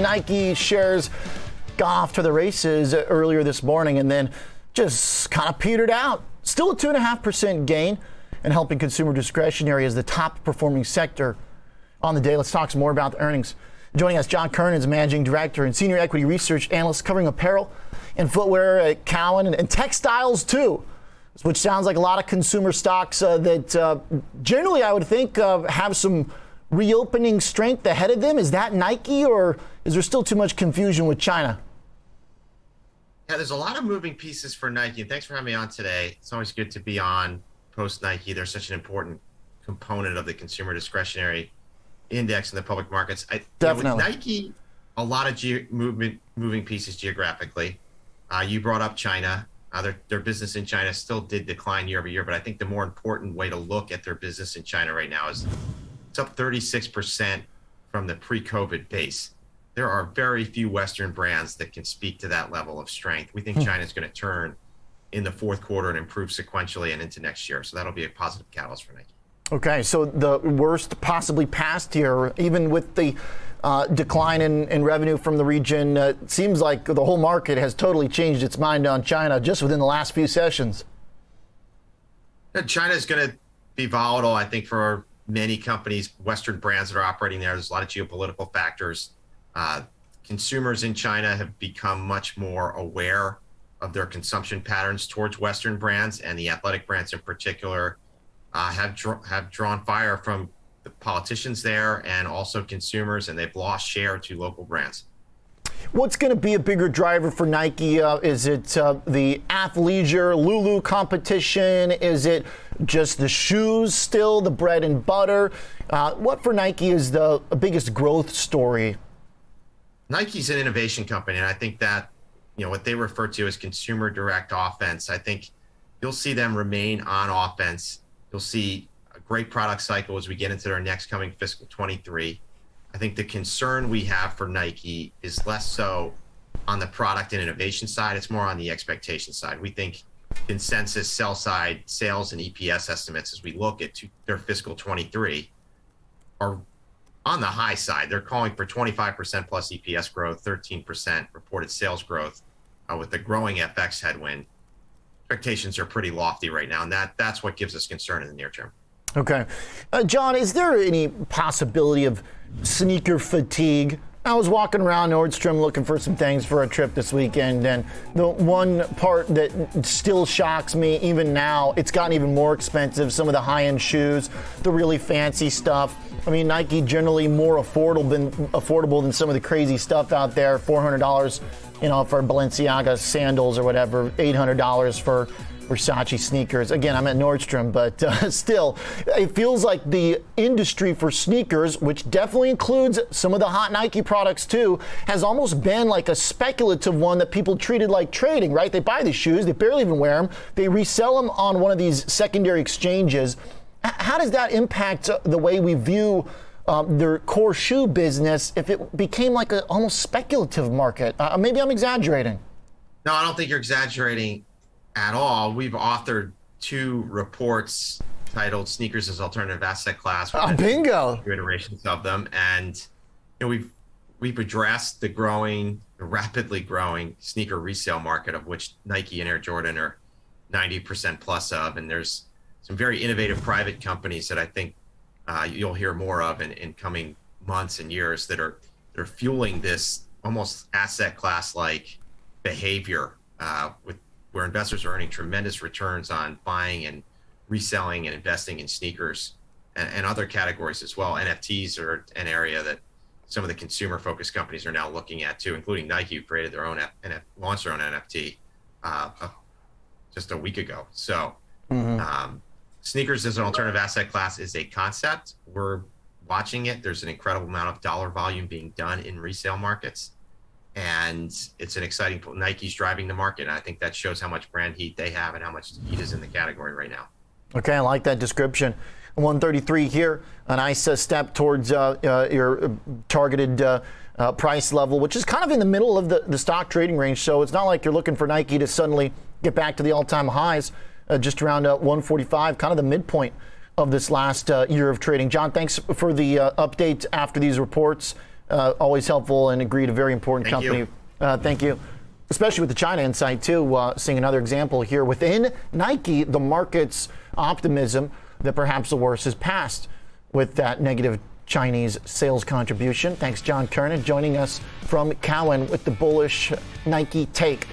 Nike shares got off to the races earlier this morning and then just kind of petered out. Still a 2.5% gain and helping consumer discretionary as the top performing sector on the day. Let's talk some more about the earnings. Joining us, John Kernan is managing director and senior equity research analyst covering apparel and footwear at Cowen and, and textiles too, which sounds like a lot of consumer stocks uh, that uh, generally I would think uh, have some reopening strength ahead of them. Is that Nike or is there still too much confusion with China? Yeah, there's a lot of moving pieces for Nike. And thanks for having me on today. It's always good to be on post Nike. They're such an important component of the consumer discretionary index in the public markets. I, Definitely. You know, Nike, a lot of ge- movement, moving pieces geographically. Uh, you brought up China. Uh, their, their business in China still did decline year over year, but I think the more important way to look at their business in China right now is it's up 36% from the pre COVID base. There are very few Western brands that can speak to that level of strength. We think hmm. China is going to turn in the fourth quarter and improve sequentially and into next year. So that'll be a positive catalyst for Nike. Okay, so the worst possibly past year, even with the uh, decline in, in, revenue from the region, uh, seems like the whole market has totally changed its mind on China just within the last few sessions. China is going to be volatile, I think, for many companies, Western brands that are operating there. There's a lot of geopolitical factors. Uh, consumers in China have become much more aware of their consumption patterns towards Western brands, and the athletic brands in particular uh, have dr- have drawn fire from the politicians there and also consumers, and they've lost share to local brands. What's going to be a bigger driver for Nike? Uh, is it uh, the athleisure Lulu competition? Is it just the shoes still, the bread and butter? Uh, what for Nike is the biggest growth story? Nike's an innovation company, and I think that you know what they refer to as consumer direct offense. I think you'll see them remain on offense You'll see a great product cycle as we get into our next coming fiscal 23. I think the concern we have for Nike is less so on the product and innovation side, it's more on the expectation side. We think consensus sell side sales and EPS estimates as we look at their fiscal 23 are on the high side. They're calling for 25% plus EPS growth, 13% reported sales growth uh, with the growing FX headwind expectations are pretty lofty right now, and that that's what gives us concern in the near term. Okay, uh, John, is there any possibility of sneaker fatigue? I was walking around Nordstrom looking for some things for a trip this weekend, and the one part that still shocks me, even now, it's gotten even more expensive. Some of the high-end shoes, the really fancy stuff. I mean, Nike generally more affordable than affordable than some of the crazy stuff out there. Four hundred dollars you know, for Balenciaga sandals or whatever, $800 for Versace sneakers. Again, I'm at Nordstrom, but uh, still, it feels like the industry for sneakers, which definitely includes some of the hot Nike products too, has almost been like a speculative one that people treated like trading, right? They buy the shoes, they barely even wear them, they resell them on one of these secondary exchanges. How does that impact the way we view? um, their core shoe business if it became like an almost speculative market. Uh, maybe I'm exaggerating. No, I don't think you're exaggerating at all. We've authored two reports titled "Sneakers as Alternative Asset Class." Oh, bingo! Iterations of them, and you know we've we've addressed the growing, rapidly growing sneaker resale market, of which Nike and Air Jordan are 90% plus of, and there's some very innovative private companies that I think uh, you'll hear more of in, in coming months and years that are that are fueling this almost asset class like behavior uh, with where investors are earning tremendous returns on buying and reselling and investing in sneakers and, and other categories as well. NFTs are an area that some of the consumer focused companies are now looking at too, including Nike, who created their own and launched their own NFT uh, just a week ago. So, mm-hmm. um, sneakers as an alternative asset class is a concept. We're watching it. There's an incredible amount of dollar volume being done in resale markets. And it's an exciting Nike's driving the market. And I think that shows how much brand heat they have and how much heat is in the category right now. Okay, I like that description. 133 here, a nice uh, step towards uh, uh, your targeted uh, uh, price level, which is kind of in the middle of the, the stock trading range. So it's not like you're looking for Nike to suddenly get back to the all time highs uh, just around uh, 145, kind of the midpoint of this last uh, year of trading. John, thanks for the uh, update after these reports. Uh, always helpful and agreed a very important Thank company. you. Uh, thank you. Especially with the China insight, too. Uh, seeing another example here within Nike, the market's optimism that perhaps the worst is past with that negative Chinese sales contribution. Thanks, John Kernan, joining us from Cowen with the bullish Nike take.